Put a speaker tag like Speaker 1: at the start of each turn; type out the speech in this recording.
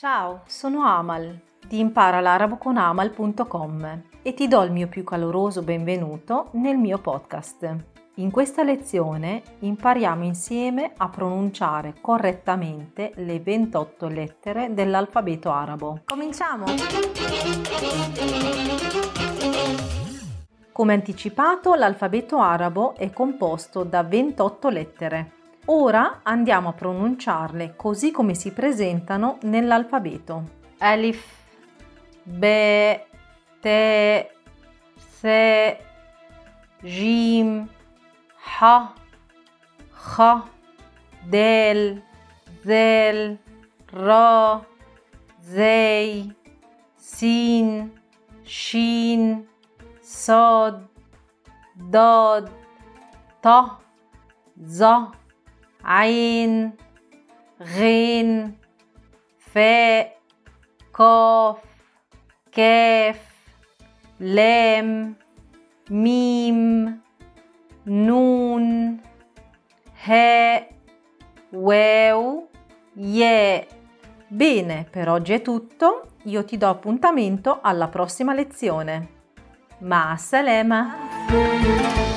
Speaker 1: Ciao, sono Amal di imparalarabo.amal.com e ti do il mio più caloroso benvenuto nel mio podcast. In questa lezione impariamo insieme a pronunciare correttamente le 28 lettere dell'alfabeto arabo. Cominciamo! Come anticipato, l'alfabeto arabo è composto da 28 lettere. Ora andiamo a pronunciarle così come si presentano nell'alfabeto. Alif, Be, Te, Se, Jim, Ha, Kha, Del, Zel, Ra, Zei, Sin, Shin, Sod, Dod, Ta, Za, عين غين فاء قاف كاف لام ميم نون هاء واو ياء Bene, per oggi è tutto. Io ti do appuntamento alla prossima lezione. Ma salema!